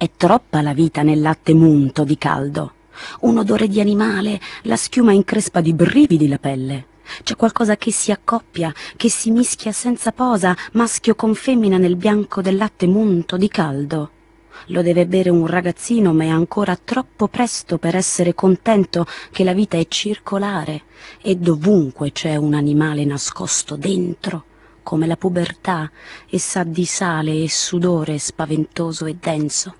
È troppa la vita nel latte munto di caldo. Un odore di animale, la schiuma increspa di brividi la pelle. C'è qualcosa che si accoppia, che si mischia senza posa, maschio con femmina nel bianco del latte munto di caldo. Lo deve bere un ragazzino, ma è ancora troppo presto per essere contento che la vita è circolare e dovunque c'è un animale nascosto dentro, come la pubertà, e sa di sale e sudore spaventoso e denso.